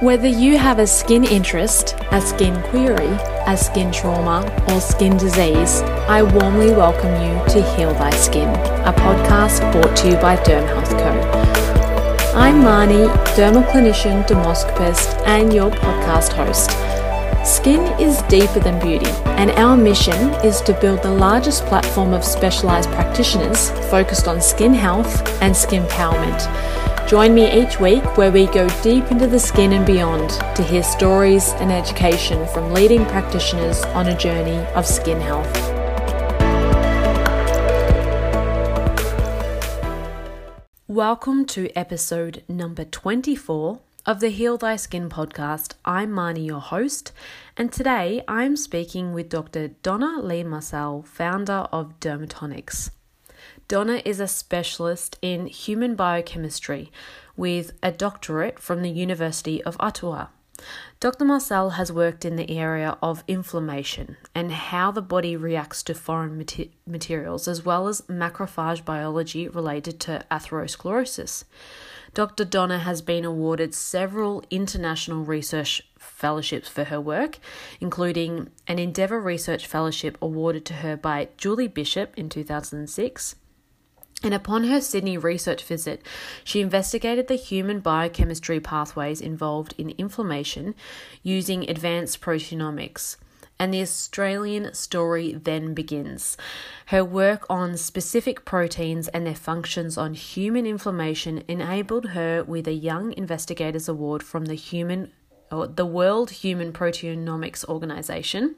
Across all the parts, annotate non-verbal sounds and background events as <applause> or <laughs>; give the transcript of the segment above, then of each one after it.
Whether you have a skin interest, a skin query, a skin trauma, or skin disease, I warmly welcome you to Heal Thy Skin, a podcast brought to you by Derm Health Co. I'm Marnie, dermal clinician, dermoscopist, and your podcast host. Skin is deeper than beauty, and our mission is to build the largest platform of specialised practitioners focused on skin health and skin empowerment. Join me each week where we go deep into the skin and beyond to hear stories and education from leading practitioners on a journey of skin health. Welcome to episode number 24 of the Heal Thy Skin podcast. I'm Marnie, your host, and today I'm speaking with Dr. Donna Lee Marcel, founder of Dermatonics. Donna is a specialist in human biochemistry with a doctorate from the University of Ottawa. Dr. Marcel has worked in the area of inflammation and how the body reacts to foreign mater- materials, as well as macrophage biology related to atherosclerosis. Dr. Donna has been awarded several international research fellowships for her work, including an Endeavour Research Fellowship awarded to her by Julie Bishop in 2006 and upon her Sydney research visit, she investigated the human biochemistry pathways involved in inflammation using advanced proteomics. And the Australian story then begins. Her work on specific proteins and their functions on human inflammation enabled her with a Young Investigators Award from the Human the World Human Proteomics Organization,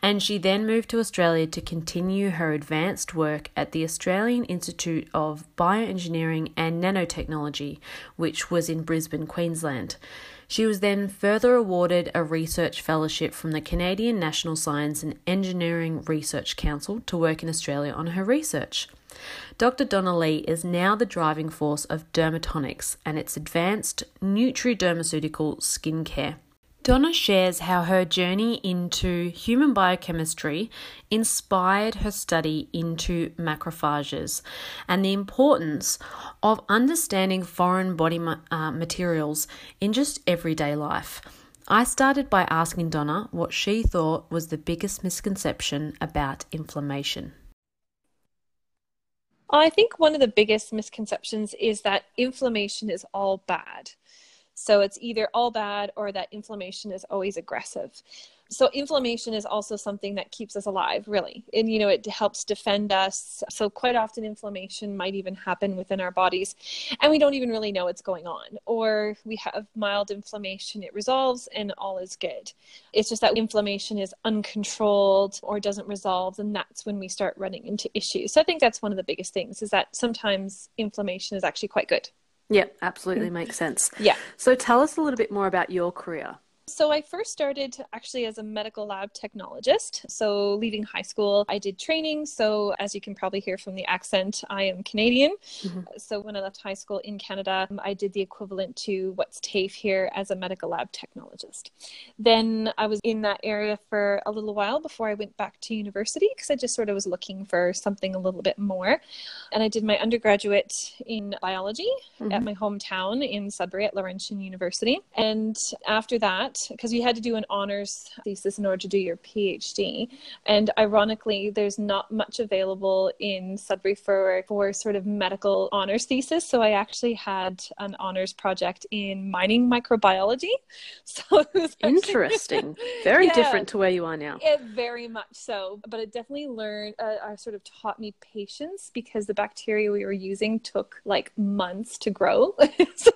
and she then moved to Australia to continue her advanced work at the Australian Institute of Bioengineering and Nanotechnology, which was in Brisbane, Queensland. She was then further awarded a research fellowship from the Canadian National Science and Engineering Research Council to work in Australia on her research. Dr. Donnelly is now the driving force of Dermatonics and its advanced nutridermaceutical skincare. Donna shares how her journey into human biochemistry inspired her study into macrophages and the importance of understanding foreign body uh, materials in just everyday life. I started by asking Donna what she thought was the biggest misconception about inflammation. I think one of the biggest misconceptions is that inflammation is all bad. So it's either all bad or that inflammation is always aggressive. So inflammation is also something that keeps us alive really. And you know it helps defend us. So quite often inflammation might even happen within our bodies and we don't even really know what's going on. Or we have mild inflammation it resolves and all is good. It's just that inflammation is uncontrolled or doesn't resolve and that's when we start running into issues. So i think that's one of the biggest things is that sometimes inflammation is actually quite good Yep, absolutely makes sense. Yeah. So tell us a little bit more about your career. So I first started actually as a medical lab technologist. So leaving high school, I did training. So as you can probably hear from the accent, I am Canadian. Mm-hmm. So when I left high school in Canada, I did the equivalent to what's TAFE here as a medical lab technologist. Then I was in that area for a little while before I went back to university because I just sort of was looking for something a little bit more. And I did my undergraduate in biology mm-hmm. at my hometown in Sudbury at Laurentian University. And after that, because you had to do an honors thesis in order to do your PhD. And ironically, there's not much available in Sudbury for, for sort of medical honors thesis. So I actually had an honors project in mining microbiology. <laughs> So it was actually, interesting. Very yeah, different to where you are now. It, very much so. But it definitely learned, uh, uh, sort of taught me patience because the bacteria we were using took like months to grow. <laughs> so,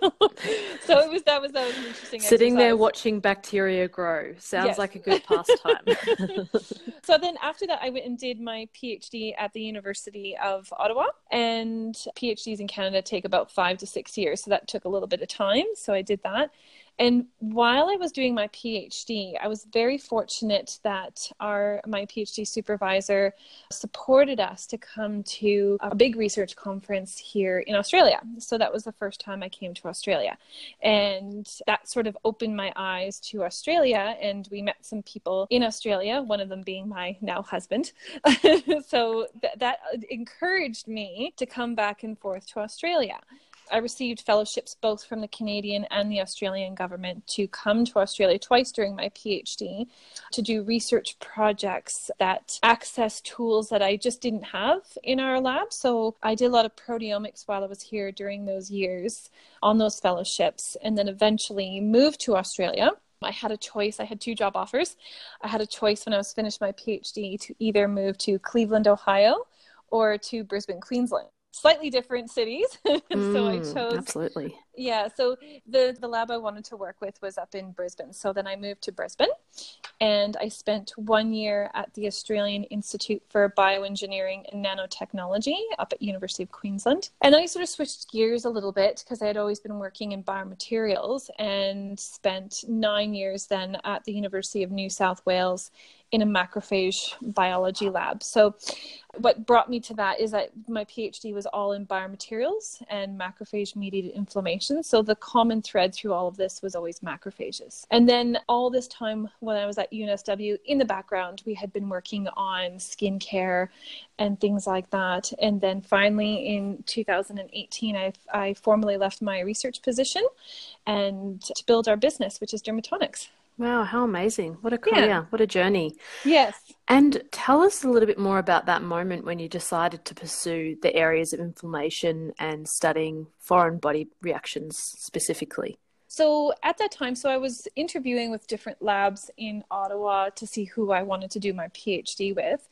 so it was, that was, that was interesting. Sitting exercise. there watching bacteria grow. Sounds yes. like a good pastime. <laughs> <laughs> so then after that, I went and did my PhD at the University of Ottawa. And PhDs in Canada take about five to six years. So that took a little bit of time. So I did that. And while I was doing my PhD, I was very fortunate that our my PhD supervisor supported us to come to a big research conference here in Australia. So that was the first time I came to Australia. And that sort of opened my eyes to Australia and we met some people in Australia, one of them being my now husband. <laughs> so th- that encouraged me to come back and forth to Australia. I received fellowships both from the Canadian and the Australian government to come to Australia twice during my PhD to do research projects that access tools that I just didn't have in our lab. So I did a lot of proteomics while I was here during those years on those fellowships and then eventually moved to Australia. I had a choice. I had two job offers. I had a choice when I was finished my PhD to either move to Cleveland, Ohio, or to Brisbane, Queensland slightly different cities. <laughs> so mm, I chose absolutely. Yeah, so the the lab I wanted to work with was up in Brisbane. So then I moved to Brisbane and I spent 1 year at the Australian Institute for Bioengineering and Nanotechnology up at University of Queensland. And I sort of switched gears a little bit because I had always been working in biomaterials and spent 9 years then at the University of New South Wales in a macrophage biology lab. So, what brought me to that is that my PhD was all in biomaterials and macrophage mediated inflammation. So, the common thread through all of this was always macrophages. And then, all this time when I was at UNSW, in the background, we had been working on skincare and things like that. And then, finally, in 2018, I, I formally left my research position and to build our business, which is Dermatonics. Wow, how amazing. What a career, yeah. what a journey. Yes. And tell us a little bit more about that moment when you decided to pursue the areas of inflammation and studying foreign body reactions specifically. So at that time, so I was interviewing with different labs in Ottawa to see who I wanted to do my PhD with,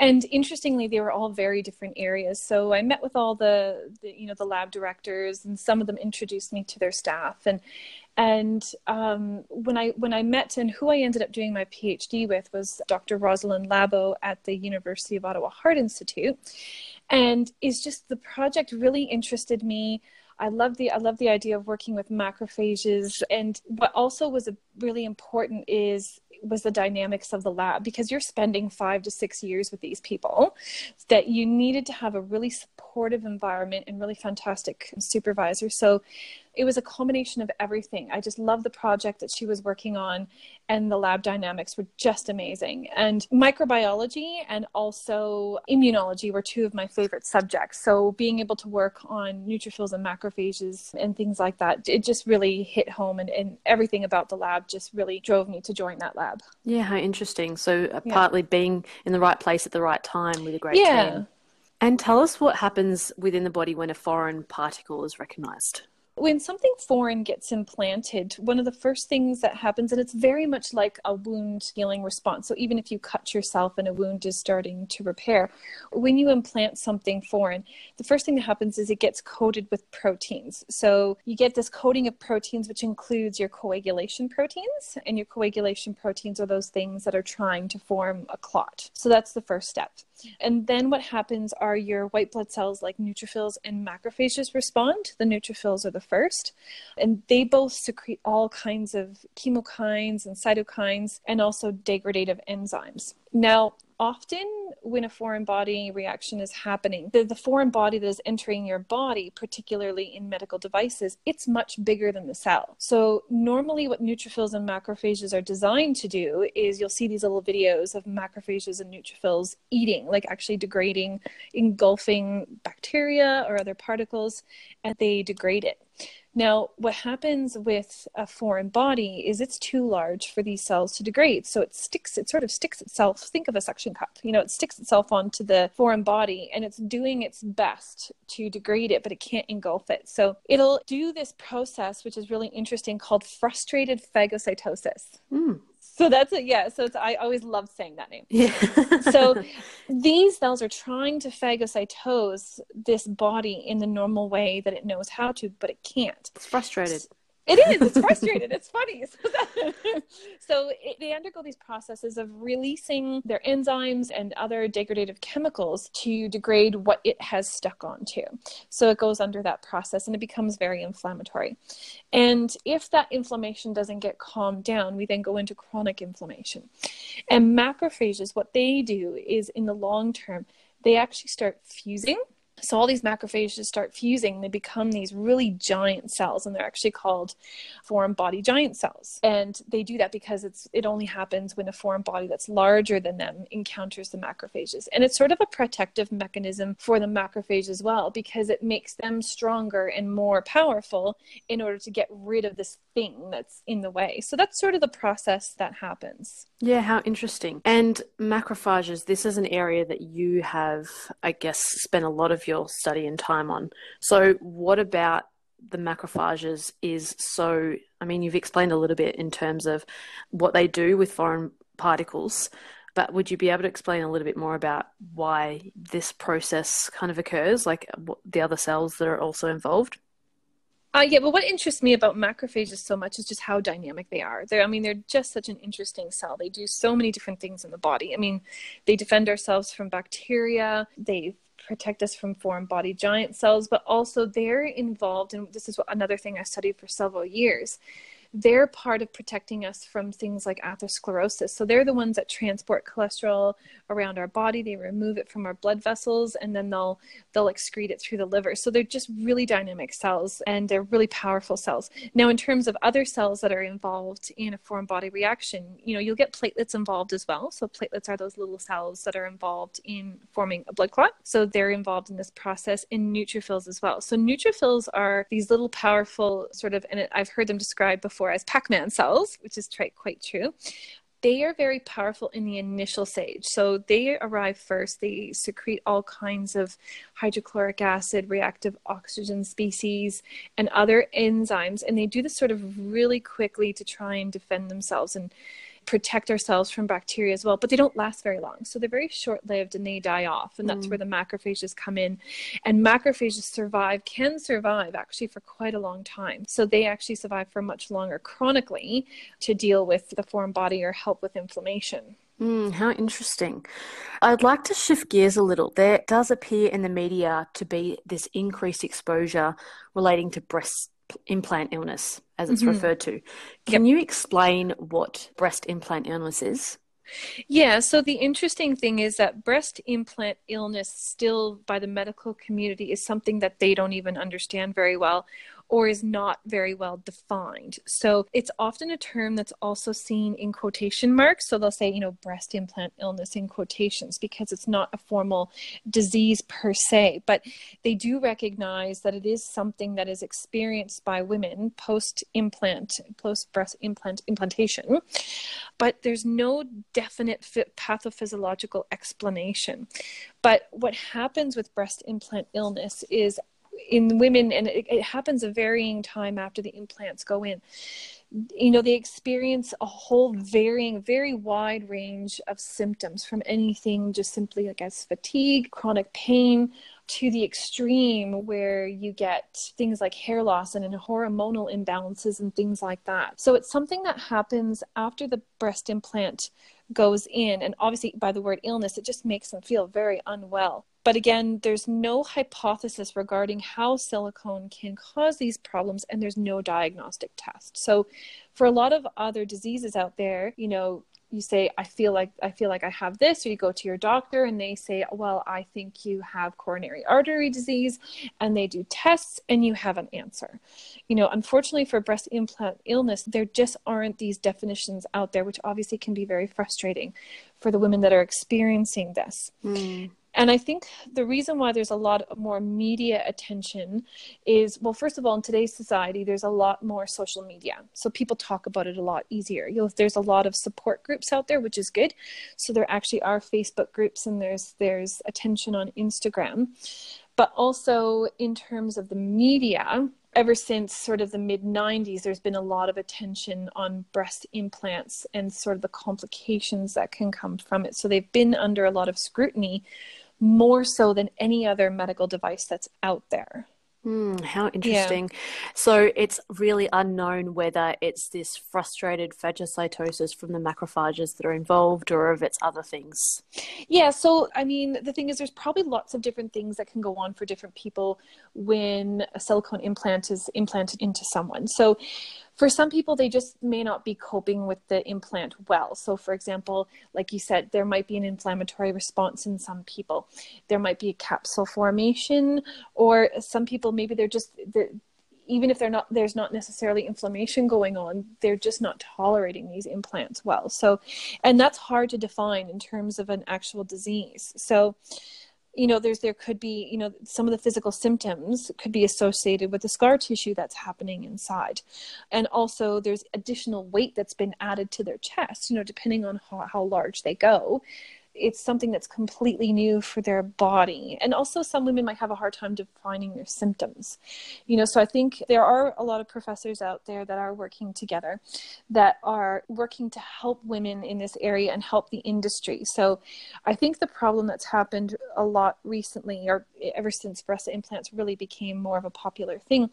and interestingly, they were all very different areas. So I met with all the, the you know the lab directors, and some of them introduced me to their staff, and and um, when I when I met and who I ended up doing my PhD with was Dr. Rosalind Labow at the University of Ottawa Heart Institute, and is just the project really interested me. I love the I love the idea of working with macrophages, and what also was really important is was the dynamics of the lab because you're spending five to six years with these people that you needed to have a really supportive environment and really fantastic supervisors. So it was a combination of everything. I just love the project that she was working on, and the lab dynamics were just amazing. And microbiology and also immunology were two of my favorite subjects. So being able to work on neutrophils and macrophages and things like that, it just really hit home, and, and everything about the lab just really drove me to join that lab. Yeah, how interesting. So uh, yeah. partly being in the right place at the right time with a great yeah. team. And tell us what happens within the body when a foreign particle is recognized when something foreign gets implanted, one of the first things that happens, and it's very much like a wound healing response. So even if you cut yourself and a wound is starting to repair, when you implant something foreign, the first thing that happens is it gets coated with proteins. So you get this coating of proteins, which includes your coagulation proteins, and your coagulation proteins are those things that are trying to form a clot. So that's the first step. And then what happens are your white blood cells, like neutrophils and macrophages, respond. The neutrophils are the first, and they both secrete all kinds of chemokines and cytokines and also degradative enzymes. Now, often when a foreign body reaction is happening, the, the foreign body that is entering your body, particularly in medical devices, it's much bigger than the cell. So normally what neutrophils and macrophages are designed to do is you'll see these little videos of macrophages and neutrophils eating, like actually degrading, engulfing bacteria or other particles, and they degrade it. Now, what happens with a foreign body is it's too large for these cells to degrade. So it sticks, it sort of sticks itself. Think of a suction cup, you know, it sticks itself onto the foreign body and it's doing its best to degrade it, but it can't engulf it. So it'll do this process, which is really interesting, called frustrated phagocytosis. Mm so that's it yeah so it's i always love saying that name. Yeah. so <laughs> these cells are trying to phagocytose this body in the normal way that it knows how to but it can't. It's frustrated it is. It's frustrated. it's funny. So, <laughs> that, so it, they undergo these processes of releasing their enzymes and other degradative chemicals to degrade what it has stuck onto. So it goes under that process and it becomes very inflammatory. And if that inflammation doesn't get calmed down, we then go into chronic inflammation. And macrophages, what they do is in the long term, they actually start fusing So all these macrophages start fusing, they become these really giant cells, and they're actually called foreign body giant cells. And they do that because it's it only happens when a foreign body that's larger than them encounters the macrophages. And it's sort of a protective mechanism for the macrophage as well, because it makes them stronger and more powerful in order to get rid of this thing that's in the way. So that's sort of the process that happens. Yeah, how interesting. And macrophages, this is an area that you have, I guess, spent a lot of your study and time on. So, what about the macrophages is so? I mean, you've explained a little bit in terms of what they do with foreign particles, but would you be able to explain a little bit more about why this process kind of occurs, like the other cells that are also involved? Uh, yeah, but what interests me about macrophages so much is just how dynamic they are. They're, I mean, they're just such an interesting cell. They do so many different things in the body. I mean, they defend ourselves from bacteria. They protect us from foreign body giant cells, but also they're involved, and this is another thing I studied for several years they're part of protecting us from things like atherosclerosis. So they're the ones that transport cholesterol around our body. They remove it from our blood vessels and then they'll they'll excrete it through the liver. So they're just really dynamic cells and they're really powerful cells. Now in terms of other cells that are involved in a foreign body reaction, you know, you'll get platelets involved as well. So platelets are those little cells that are involved in forming a blood clot. So they're involved in this process in neutrophils as well. So neutrophils are these little powerful sort of and I've heard them described before as Pac-Man cells, which is quite true. They are very powerful in the initial stage. So they arrive first. They secrete all kinds of hydrochloric acid, reactive oxygen species, and other enzymes. And they do this sort of really quickly to try and defend themselves and protect ourselves from bacteria as well, but they don't last very long. So they're very short lived and they die off. And that's mm. where the macrophages come in. And macrophages survive, can survive actually for quite a long time. So they actually survive for much longer chronically to deal with the foreign body or help with inflammation. Mm, how interesting. I'd like to shift gears a little. There does appear in the media to be this increased exposure relating to breast implant illness, as it's mm-hmm. referred to. Can yep. you explain what breast implant illness is? Yeah, so the interesting thing is that breast implant illness, still by the medical community, is something that they don't even understand very well or is not very well defined. So it's often a term that's also seen in quotation marks. So they'll say, you know, breast implant illness in quotations because it's not a formal disease per se, but they do recognize that it is something that is experienced by women post implant, post breast implant implantation. But there's no definite pathophysiological explanation. But what happens with breast implant illness is in women, and it, it happens a varying time after the implants go in. You know they experience a whole varying very wide range of symptoms from anything just simply like as fatigue chronic pain to the extreme where you get things like hair loss and hormonal imbalances and things like that. So it's something that happens after the breast implant goes in. And obviously by the word illness it just makes them feel very unwell but again, there's no hypothesis regarding how silicone can cause these problems, and there's no diagnostic test. So, for a lot of other diseases out there, you know, you say i feel like i feel like i have this or you go to your doctor and they say well i think you have coronary artery disease and they do tests and you have an answer you know unfortunately for breast implant illness there just aren't these definitions out there which obviously can be very frustrating for the women that are experiencing this mm. And I think the reason why there's a lot more media attention is well, first of all, in today's society, there's a lot more social media. So people talk about it a lot easier. You there's a lot of support groups out there, which is good. So there actually are Facebook groups and there's there's attention on Instagram. But also in terms of the media, ever since sort of the mid 90s, there's been a lot of attention on breast implants and sort of the complications that can come from it. So they've been under a lot of scrutiny more so than any other medical device that's out there. Mm, how interesting. Yeah. So it's really unknown whether it's this frustrated phagocytosis from the macrophages that are involved or if it's other things. Yeah, so I mean, the thing is, there's probably lots of different things that can go on for different people when a silicone implant is implanted into someone. So for some people, they just may not be coping with the implant well. So, for example, like you said, there might be an inflammatory response in some people. There might be a capsule formation, or some people maybe they're just they're, even if they're not there's not necessarily inflammation going on they're just not tolerating these implants well so and that's hard to define in terms of an actual disease so you know there's there could be you know some of the physical symptoms could be associated with the scar tissue that's happening inside. And also there's additional weight that's been added to their chest you know depending on how, how large they go it's something that's completely new for their body. And also some women might have a hard time defining their symptoms. You know so i think there are a lot of professors out there that are working together that are working to help women in this area and help the industry. So i think the problem that's happened a lot recently or ever since breast implants really became more of a popular thing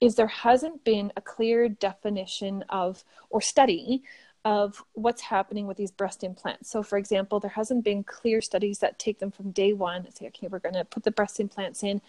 is there hasn't been a clear definition of or study of what's happening with these breast implants. So, for example, there hasn't been clear studies that take them from day one say, okay, we're going to put the breast implants in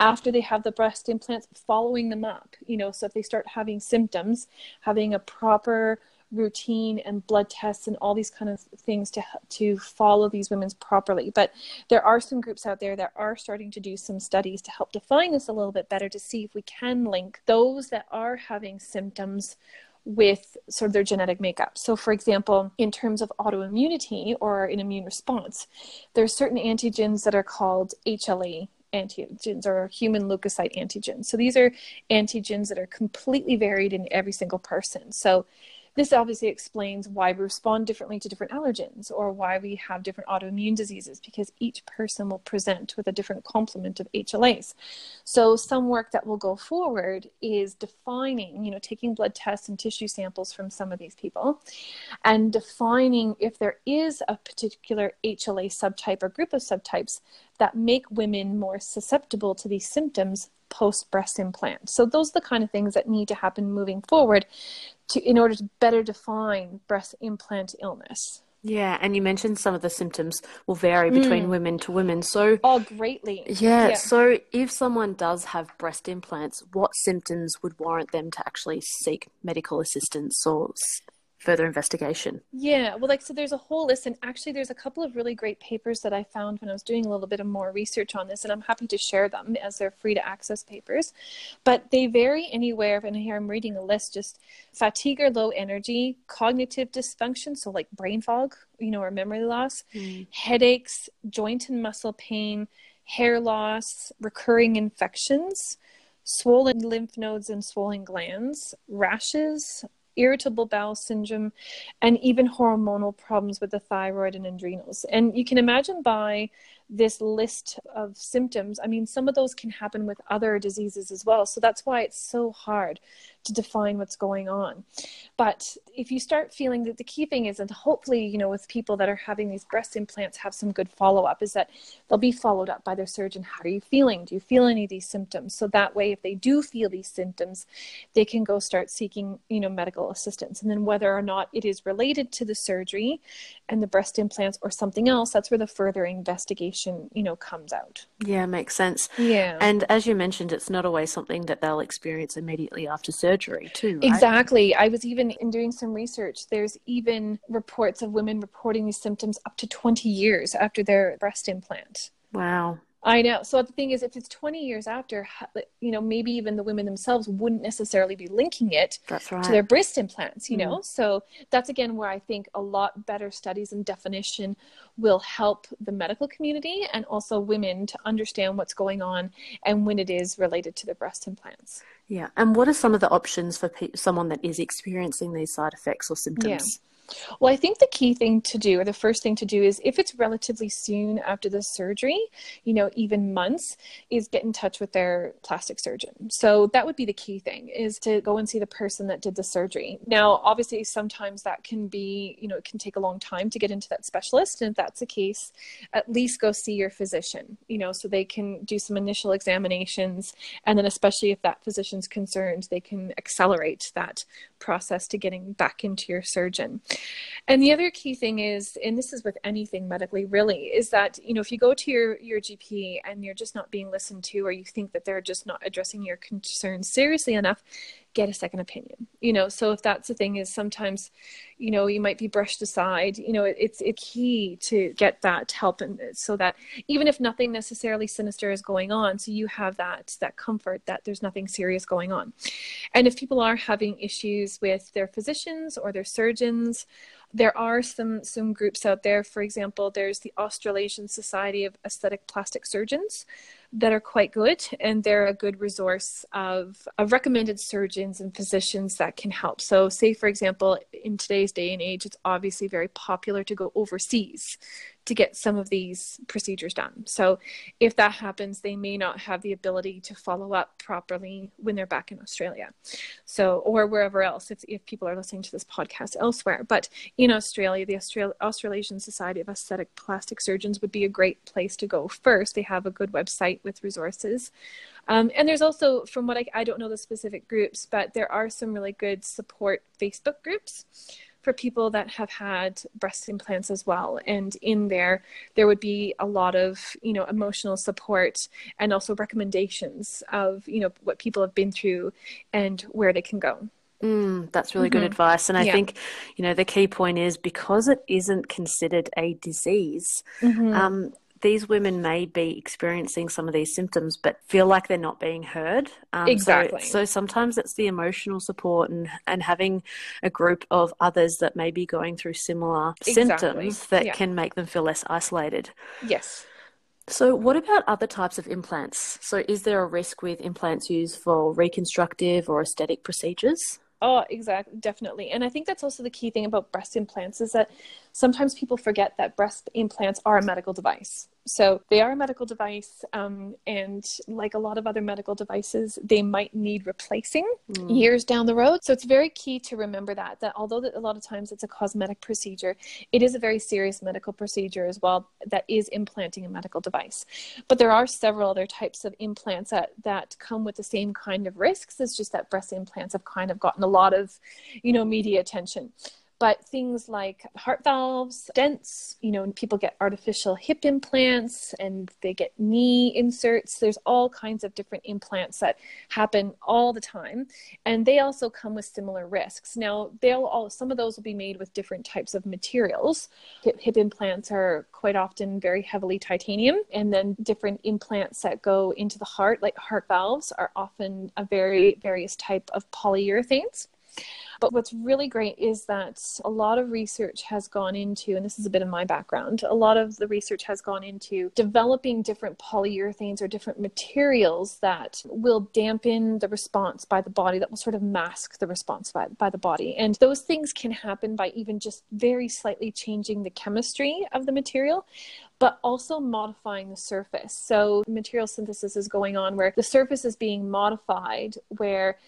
after they have the breast implants, following them up. You know, so if they start having symptoms, having a proper routine and blood tests and all these kind of things to to follow these women properly but there are some groups out there that are starting to do some studies to help define this a little bit better to see if we can link those that are having symptoms with sort of their genetic makeup. So, for example, in terms of autoimmunity or an immune response, there are certain antigens that are called HLA antigens or human leukocyte antigens. So, these are antigens that are completely varied in every single person. So, this obviously explains why we respond differently to different allergens or why we have different autoimmune diseases because each person will present with a different complement of HLAs. So some work that will go forward is defining, you know, taking blood tests and tissue samples from some of these people and defining if there is a particular HLA subtype or group of subtypes that make women more susceptible to these symptoms post breast implant. So those are the kind of things that need to happen moving forward to in order to better define breast implant illness. Yeah, and you mentioned some of the symptoms will vary between mm. women to women. So Oh, greatly. Yeah, yeah, so if someone does have breast implants, what symptoms would warrant them to actually seek medical assistance or further investigation. Yeah, well, like, so there's a whole list, and actually, there's a couple of really great papers that I found when I was doing a little bit of more research on this, and I'm happy to share them as they're free to access papers. But they vary anywhere, and here I'm reading a list just fatigue or low energy, cognitive dysfunction, so like brain fog, you know, or memory loss, mm. headaches, joint and muscle pain, hair loss, recurring infections swollen lymph nodes and swollen glands, rashes, irritable bowel syndrome, and even hormonal problems with the thyroid and adrenals. And you can imagine by this list of symptoms, I mean, some of those can happen with other diseases as well. So that's why it's so hard to define what's going on. But if you start feeling that the key thing is, and hopefully, you know, with people that are having these breast implants, have some good follow up, is that they'll be followed up by their surgeon. How are you feeling? Do you feel any of these symptoms? So that way, if they do feel these symptoms, they can go start seeking, you know, medical assistance. And then whether or not it is related to the surgery and the breast implants or something else, that's where the further investigation, you know, comes out. Yeah, makes sense. Yeah. And as you mentioned, it's not always something that they'll experience immediately after surgery, too. Right? Exactly. I was even in doing some research, there's even reports of women reporting these symptoms up to 20 years after their breast implant. Wow. I know. So the thing is, if it's 20 years after, you know, maybe even the women themselves wouldn't necessarily be linking it right. to their breast implants, you mm. know? So that's again where I think a lot better studies and definition will help the medical community and also women to understand what's going on and when it is related to the breast implants. Yeah. And what are some of the options for pe- someone that is experiencing these side effects or symptoms? Yeah. Well, I think the key thing to do, or the first thing to do, is if it's relatively soon after the surgery, you know, even months, is get in touch with their plastic surgeon. So that would be the key thing, is to go and see the person that did the surgery. Now, obviously, sometimes that can be, you know, it can take a long time to get into that specialist. And if that's the case, at least go see your physician, you know, so they can do some initial examinations. And then, especially if that physician's concerned, they can accelerate that process to getting back into your surgeon. And the other key thing is, and this is with anything medically really, is that, you know, if you go to your, your GP and you're just not being listened to, or you think that they're just not addressing your concerns seriously enough, get a second opinion you know? So if that's the thing is sometimes you know you might be brushed aside you know it, it's it's key to get that help and so that even if nothing necessarily sinister is going on so you have that that comfort that there's nothing serious going on. And if people are having issues with their physicians or their surgeons there are some some groups out there. For example there's the australasian society of aesthetic plastic surgeons that are quite good and they're a good resource of, of recommended surgeons and physicians that can help. So say for example in today's day and age it's obviously very popular to go overseas to get some of these procedures done. So if that happens, they may not have the ability to follow up properly when they're back in Australia. So, or wherever else, if, if people are listening to this podcast elsewhere. But in Australia, the Austral- Australasian Society of Aesthetic Plastic Surgeons would be a great place to go first. They have a good website with resources. Um, and there's also, from what I, I don't know the specific groups, but there are some really good support Facebook groups for people that have had breast implants as well. And in there, there would be a lot of, you know, emotional support and also recommendations of, you know, what people have been through and where they can go. Mm, that's really mm-hmm. good advice. And I yeah. think, you know, the key point is because it isn't considered a disease, mm-hmm. um, these women may be experiencing some of these symptoms but feel like they're not being heard um, exactly so, so, sometimes it's the emotional support and and having a group of others that may be going through similar exactly. symptoms that yeah. can make them feel less isolated yes so, what about other types of implants? So, is there a risk with implants used for reconstructive or aesthetic procedures? Oh, exactly, definitely. And I think that's also the key thing about breast implants is that sometimes people forget that breast implants are a medical device. So they are a medical device, um, and like a lot of other medical devices, they might need replacing mm. years down the road. So it's very key to remember that that although that a lot of times it's a cosmetic procedure, it is a very serious medical procedure as well that is implanting a medical device. But there are several other types of implants that that come with the same kind of risks. It's just that breast implants have kind of gotten a lot of, you know, media attention but things like heart valves, stents, you know, people get artificial hip implants and they get knee inserts. There's all kinds of different implants that happen all the time. And they also come with similar risks. Now, they'll all, some of those will be made with different types of materials. Hip, hip implants are quite often very heavily titanium. And then different implants that go into the heart, like heart valves, are often a very various type of polyurethanes. But what's really great is that a lot of research has gone into, and this is a bit of my background, a lot of the research has gone into developing different polyurethanes or different materials that will dampen the response by the body, that will sort of mask the response by, by the body. And those things can happen by even just very slightly changing the chemistry of the material but also modifying the surface. So material synthesis is going on where the surface is being modified, where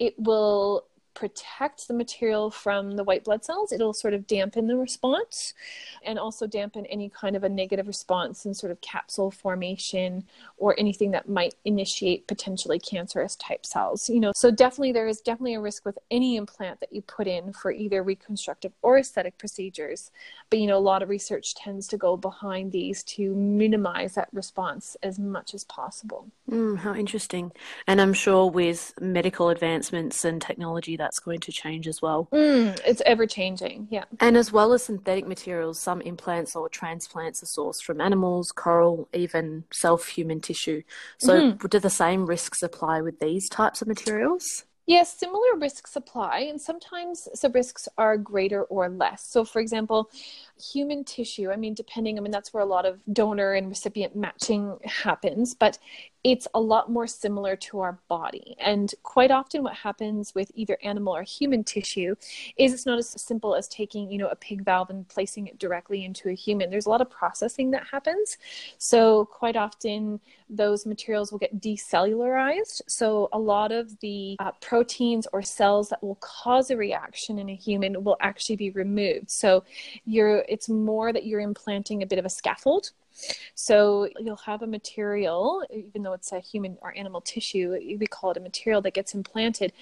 it will protect the material from the white blood cells. It'll sort of dampen the response and also dampen any kind of a negative response in sort of capsule formation or anything that might initiate potentially cancerous type cells. You know, so definitely there is definitely a risk with any implant that you put in for either reconstructive or aesthetic procedures. But you know, a lot of research tends to go behind these to minimize that response as much as possible. Mm, how interesting. And I'm sure with medical advancements and technology that's going to change as well. Mm, it's ever changing, yeah. And as well as synthetic materials, some implants or transplants are sourced from animals, coral, even self human tissue. So, mm-hmm. do the same risks apply with these types of materials? Yes, similar risks apply, and sometimes the risks are greater or less. So, for example, human tissue, I mean, depending, I mean, that's where a lot of donor and recipient matching happens, but it's a lot more similar to our body. And quite often, what happens with either animal or human tissue is it's not as simple as taking, you know, a pig valve and placing it directly into a human. There's a lot of processing that happens. So, quite often, those materials will get decellularized. So, a lot of the uh, proteins or cells that will cause a reaction in a human will actually be removed. So, you're it's more that you're implanting a bit of a scaffold so you'll have a material, even though it's a human or animal tissue, we call it a material that gets implanted,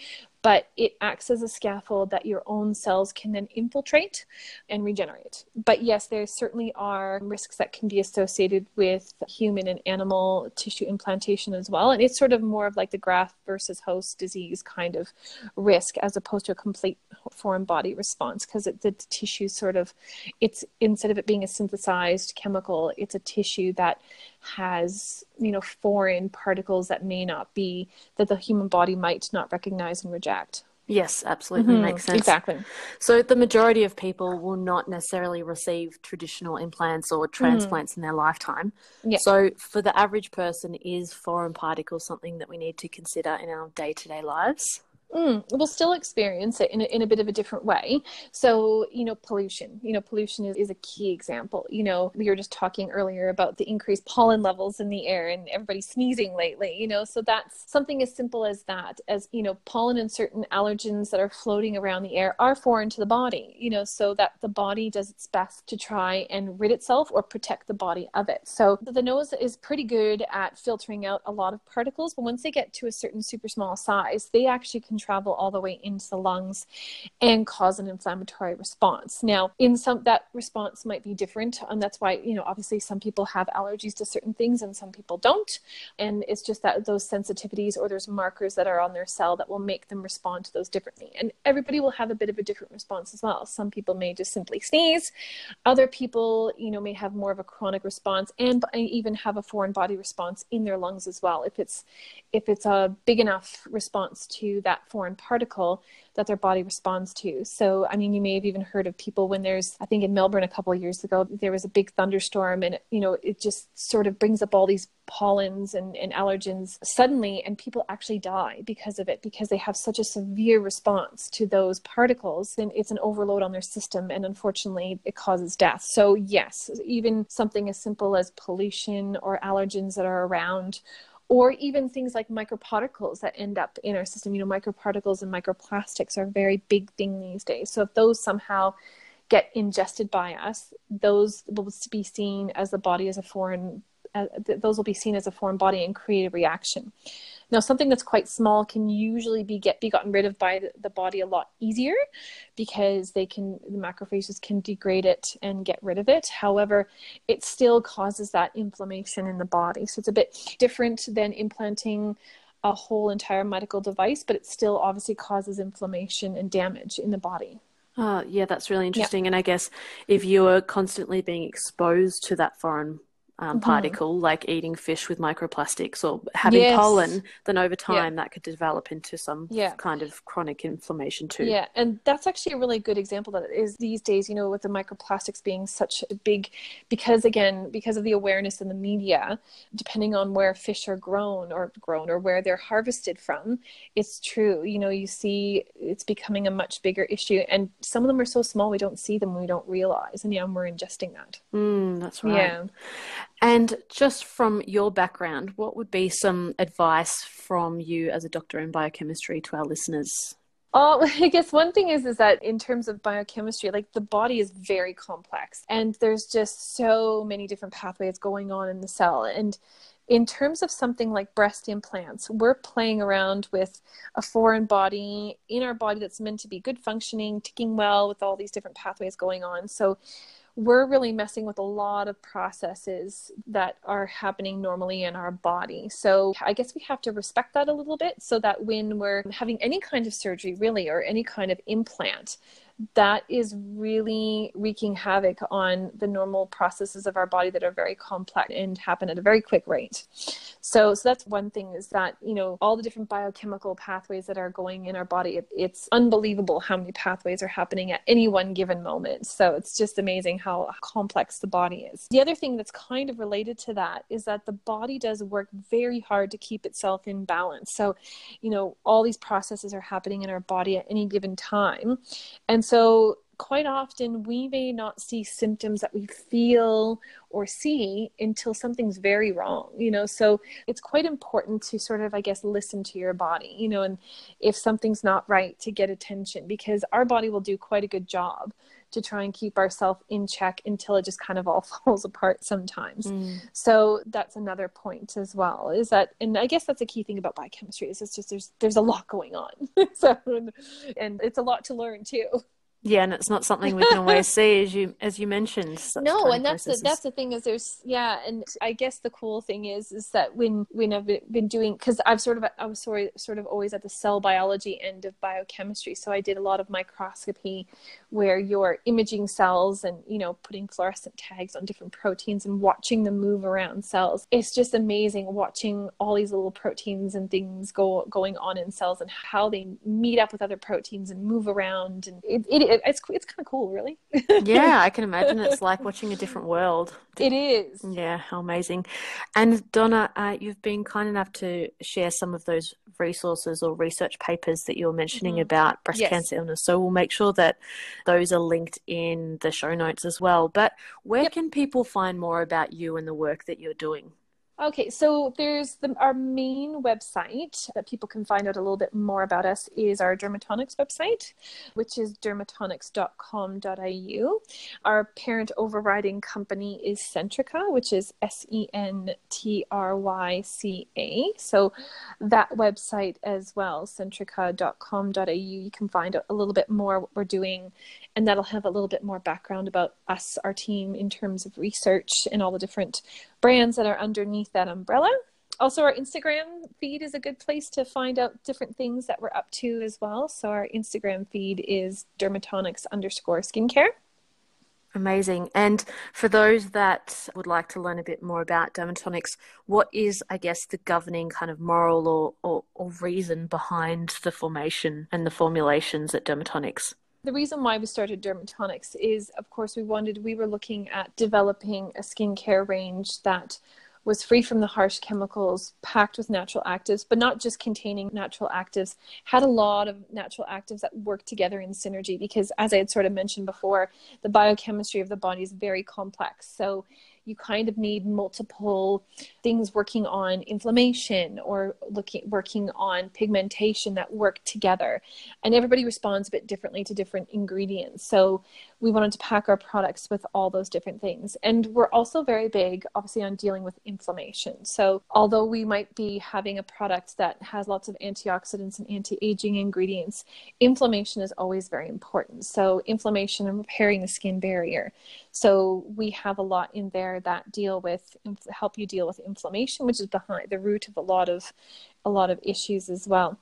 but it acts as a scaffold that your own cells can then infiltrate and regenerate. But yes, there certainly are risks that can be associated with human and animal tissue implantation as well. And it's sort of more of like the graft versus host disease kind of risk as opposed to a complete foreign body response because the tissue sort of, it's instead of it being a synthesized chemical, it's a tissue that has you know foreign particles that may not be that the human body might not recognize and reject Yes, absolutely mm-hmm. makes sense. Exactly. So the majority of people will not necessarily receive traditional implants or transplants mm-hmm. in their lifetime. Yeah. So for the average person, is foreign particles something that we need to consider in our day to day lives? Mm, we'll still experience it in a, in a bit of a different way. So, you know, pollution, you know, pollution is, is a key example. You know, we were just talking earlier about the increased pollen levels in the air and everybody sneezing lately, you know, so that's something as simple as that, as, you know, pollen and certain allergens that are floating around the air are foreign to the body, you know, so that the body does its best to try and rid itself or protect the body of it. So the nose is pretty good at filtering out a lot of particles, but once they get to a certain super small size, they actually can travel all the way into the lungs and cause an inflammatory response. Now, in some that response might be different, and that's why you know obviously some people have allergies to certain things and some people don't, and it's just that those sensitivities or there's markers that are on their cell that will make them respond to those differently. And everybody will have a bit of a different response as well. Some people may just simply sneeze, other people you know may have more of a chronic response and even have a foreign body response in their lungs as well if it's if it's a big enough response to that foreign particle that their body responds to. So, I mean, you may have even heard of people when there's, I think in Melbourne a couple of years ago, there was a big thunderstorm and, you know, it just sort of brings up all these pollens and, and allergens suddenly, and people actually die because of it because they have such a severe response to those particles. And it's an overload on their system, and unfortunately, it causes death. So, yes, even something as simple as pollution or allergens that are around or even things like microparticles that end up in our system. You know, microparticles and microplastics are a very big thing these days. So if those somehow get ingested by us, those will be seen as the body as a foreign. Uh, those will be seen as a foreign body and create a reaction. Now, something that's quite small can usually be get be gotten rid of by the body a lot easier because they can the macrophages can degrade it and get rid of it. However, it still causes that inflammation in the body. So it's a bit different than implanting a whole entire medical device, but it still obviously causes inflammation and damage in the body. Oh, yeah, that's really interesting. And I guess if you are constantly being exposed to that foreign um, mm-hmm. particle, like eating fish with microplastics or having yes. pollen, then over time yeah. that could develop into some yeah. kind of chronic inflammation too. Yeah, and that's actually a really good example that is these days, you know, with the microplastics being such a big, because again, because of the awareness in the media, depending on where fish are grown or grown or where they're harvested from, it's true. You know, you see it's becoming a much bigger issue, and some of them are so small we don't see them, we don't realize, and yeah, we're ingesting that. Mm, that's right. Yeah. And just from your background, what would be some advice from you as a doctor in biochemistry to our listeners? Oh, <laughs> I guess one thing is is that in terms of biochemistry, like the body is very complex, and there's just so many different pathways going on in the cell. And in terms of something like breast implants, we're playing around with a foreign body in our body that's meant to be good functioning, ticking well with all these different pathways going on. So we're really messing with a lot of processes that are happening normally in our body. So I guess we have to respect that a little bit so that when we're having any kind of surgery, really, or any kind of implant, that is really wreaking havoc on the normal processes of our body that are very complex and happen at a very quick rate. So, so that's one thing is that, you know, all the different biochemical pathways that are going in our body, it, it's unbelievable how many pathways are happening at any one given moment. So it's just amazing how complex the body is. The other thing that's kind of related to that is that the body does work very hard to keep itself in balance. So, you know, all these processes are happening in our body at any given time. And so quite often we may not see symptoms that we feel or see until something's very wrong you know so it's quite important to sort of i guess listen to your body you know and if something's not right to get attention because our body will do quite a good job to try and keep ourselves in check until it just kind of all <laughs> falls apart sometimes. Mm. So that's another point as well. Is that and I guess that's a key thing about biochemistry is it's just there's there's a lot going on. <laughs> so and it's a lot to learn too. Yeah, and it's not something we can always see, as you as you mentioned. No, and that's the that's the thing is there's yeah, and I guess the cool thing is is that when when I've been doing because I've sort of I was sort of, sort of always at the cell biology end of biochemistry, so I did a lot of microscopy where you're imaging cells and you know putting fluorescent tags on different proteins and watching them move around cells. It's just amazing watching all these little proteins and things go going on in cells and how they meet up with other proteins and move around and it, it it, it's it's kind of cool, really. yeah, <laughs> I can imagine it's like watching a different world. It is. Yeah, how amazing. And Donna, uh, you've been kind enough to share some of those resources or research papers that you were mentioning mm-hmm. about breast yes. cancer illness. So we'll make sure that those are linked in the show notes as well. But where yep. can people find more about you and the work that you're doing? Okay, so there's the, our main website that people can find out a little bit more about us is our Dermatonics website, which is dermatonics.com.au. Our parent overriding company is Sentryca, which is S E N T R Y C A. So that website as well, sentryca.com.au, you can find out a little bit more what we're doing, and that'll have a little bit more background about us, our team, in terms of research and all the different brands that are underneath that umbrella. Also, our Instagram feed is a good place to find out different things that we're up to as well. So, our Instagram feed is dermatonics underscore skincare. Amazing. And for those that would like to learn a bit more about dermatonics, what is, I guess, the governing kind of moral or, or, or reason behind the formation and the formulations at dermatonics? The reason why we started Dermatonics is, of course, we wanted, we were looking at developing a skincare range that was free from the harsh chemicals, packed with natural actives, but not just containing natural actives, had a lot of natural actives that work together in synergy because, as I had sort of mentioned before, the biochemistry of the body is very complex. So you kind of need multiple things working on inflammation or looking working on pigmentation that work together. And everybody responds a bit differently to different ingredients. So we wanted to pack our products with all those different things. And we're also very big obviously on dealing with inflammation. So although we might be having a product that has lots of antioxidants and anti-aging ingredients inflammation is always very important. So inflammation and repairing the skin barrier. So we have a lot in that deal with help you deal with inflammation, which is behind the root of a lot of a lot of issues as well.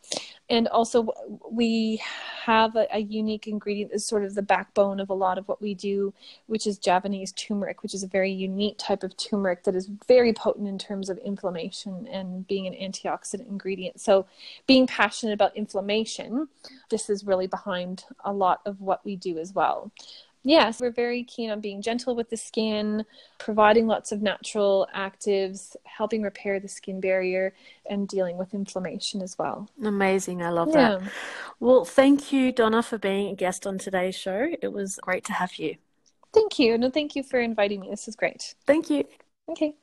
And also, we have a, a, unique ingredient that's sort of the backbone of a lot of what we do, which is Javanese turmeric, which is a very unique type of turmeric that is very potent in terms of inflammation and being an antioxidant ingredient. So, being passionate about inflammation, this is really behind a lot of what we do as well. Yes, we're very keen on being gentle with the skin, providing lots of natural actives, helping repair the skin barrier, and dealing with inflammation as well. Amazing. I love yeah. that. Well, thank you, Donna, for being a guest on today's show. It was great to have you. Thank you. No, thank you for inviting me. This is great. Thank you. Okay.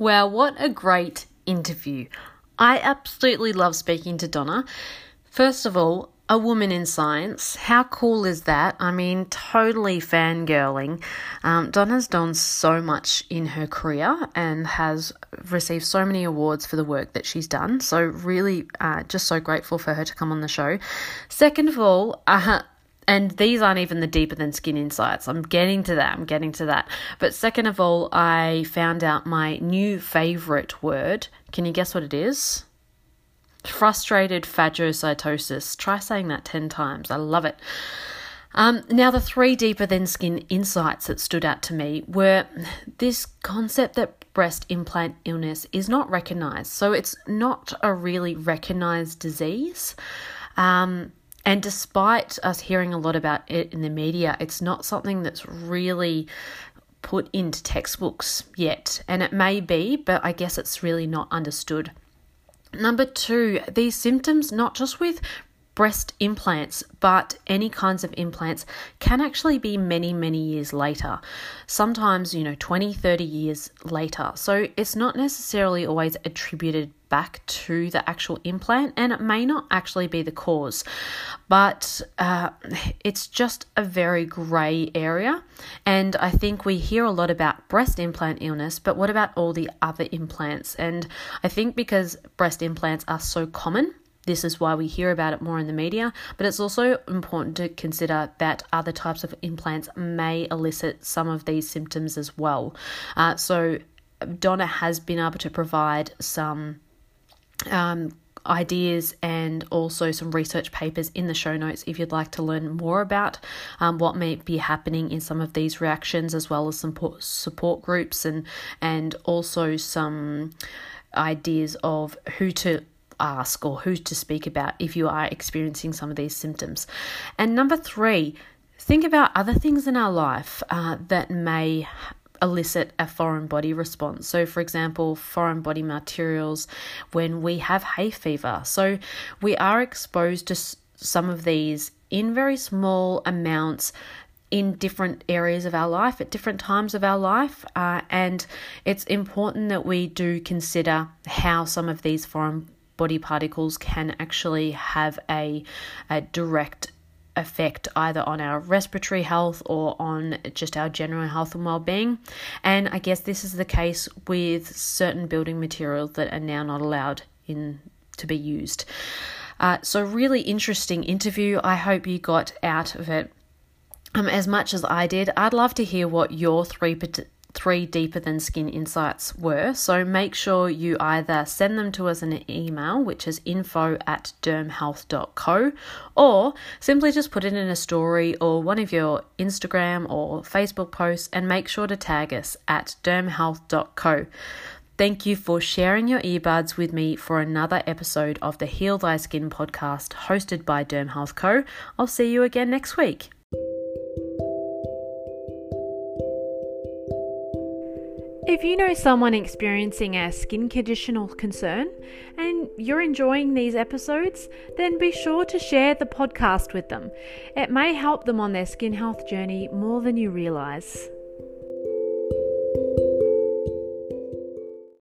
Well, what a great interview. I absolutely love speaking to Donna. First of all, a woman in science. How cool is that? I mean, totally fangirling. Um, Donna's done so much in her career and has received so many awards for the work that she's done. So, really, uh, just so grateful for her to come on the show. Second of all, uh, and these aren't even the deeper than skin insights. I'm getting to that. I'm getting to that. But second of all, I found out my new favorite word. Can you guess what it is? Frustrated phagocytosis. Try saying that 10 times. I love it. Um, now, the three deeper than skin insights that stood out to me were this concept that breast implant illness is not recognized. So, it's not a really recognized disease. Um, and despite us hearing a lot about it in the media, it's not something that's really put into textbooks yet, and it may be, but I guess it's really not understood. Number two, these symptoms, not just with breast implants, but any kinds of implants can actually be many, many years later. Sometimes, you know, 20, 30 years later. So it's not necessarily always attributed back to the actual implant, and it may not actually be the cause, but uh, it's just a very grey area. And I think we hear a lot about breast implant illness, but what about all the other implants? And I think because breast implants are so common, this is why we hear about it more in the media, but it's also important to consider that other types of implants may elicit some of these symptoms as well. Uh, so, Donna has been able to provide some um, ideas and also some research papers in the show notes if you'd like to learn more about um, what may be happening in some of these reactions, as well as some support groups and and also some ideas of who to ask or who to speak about if you are experiencing some of these symptoms. And number three, think about other things in our life uh, that may elicit a foreign body response. So, for example, foreign body materials when we have hay fever. So, we are exposed to some of these in very small amounts in different areas of our life at different times of our life. Uh, and it's important that we do consider how some of these foreign body particles can actually have a, a direct effect either on our respiratory health or on just our general health and well-being. And i guess this is the case with certain building materials that are now not allowed in to be used. Uh, so really interesting interview. I hope you got out of it. Um, as much as i did i'd love to hear what your three three deeper than skin insights were. So make sure you either send them to us in an email, which is info at dermhealth.co, or simply just put it in a story or one of your Instagram or Facebook posts and make sure to tag us at dermhealth.co. Thank you for sharing your earbuds with me for another episode of the Heal Thy Skin podcast hosted by Derm Health Co. I'll see you again next week. If you know someone experiencing a skin condition or concern and you're enjoying these episodes, then be sure to share the podcast with them. It may help them on their skin health journey more than you realize.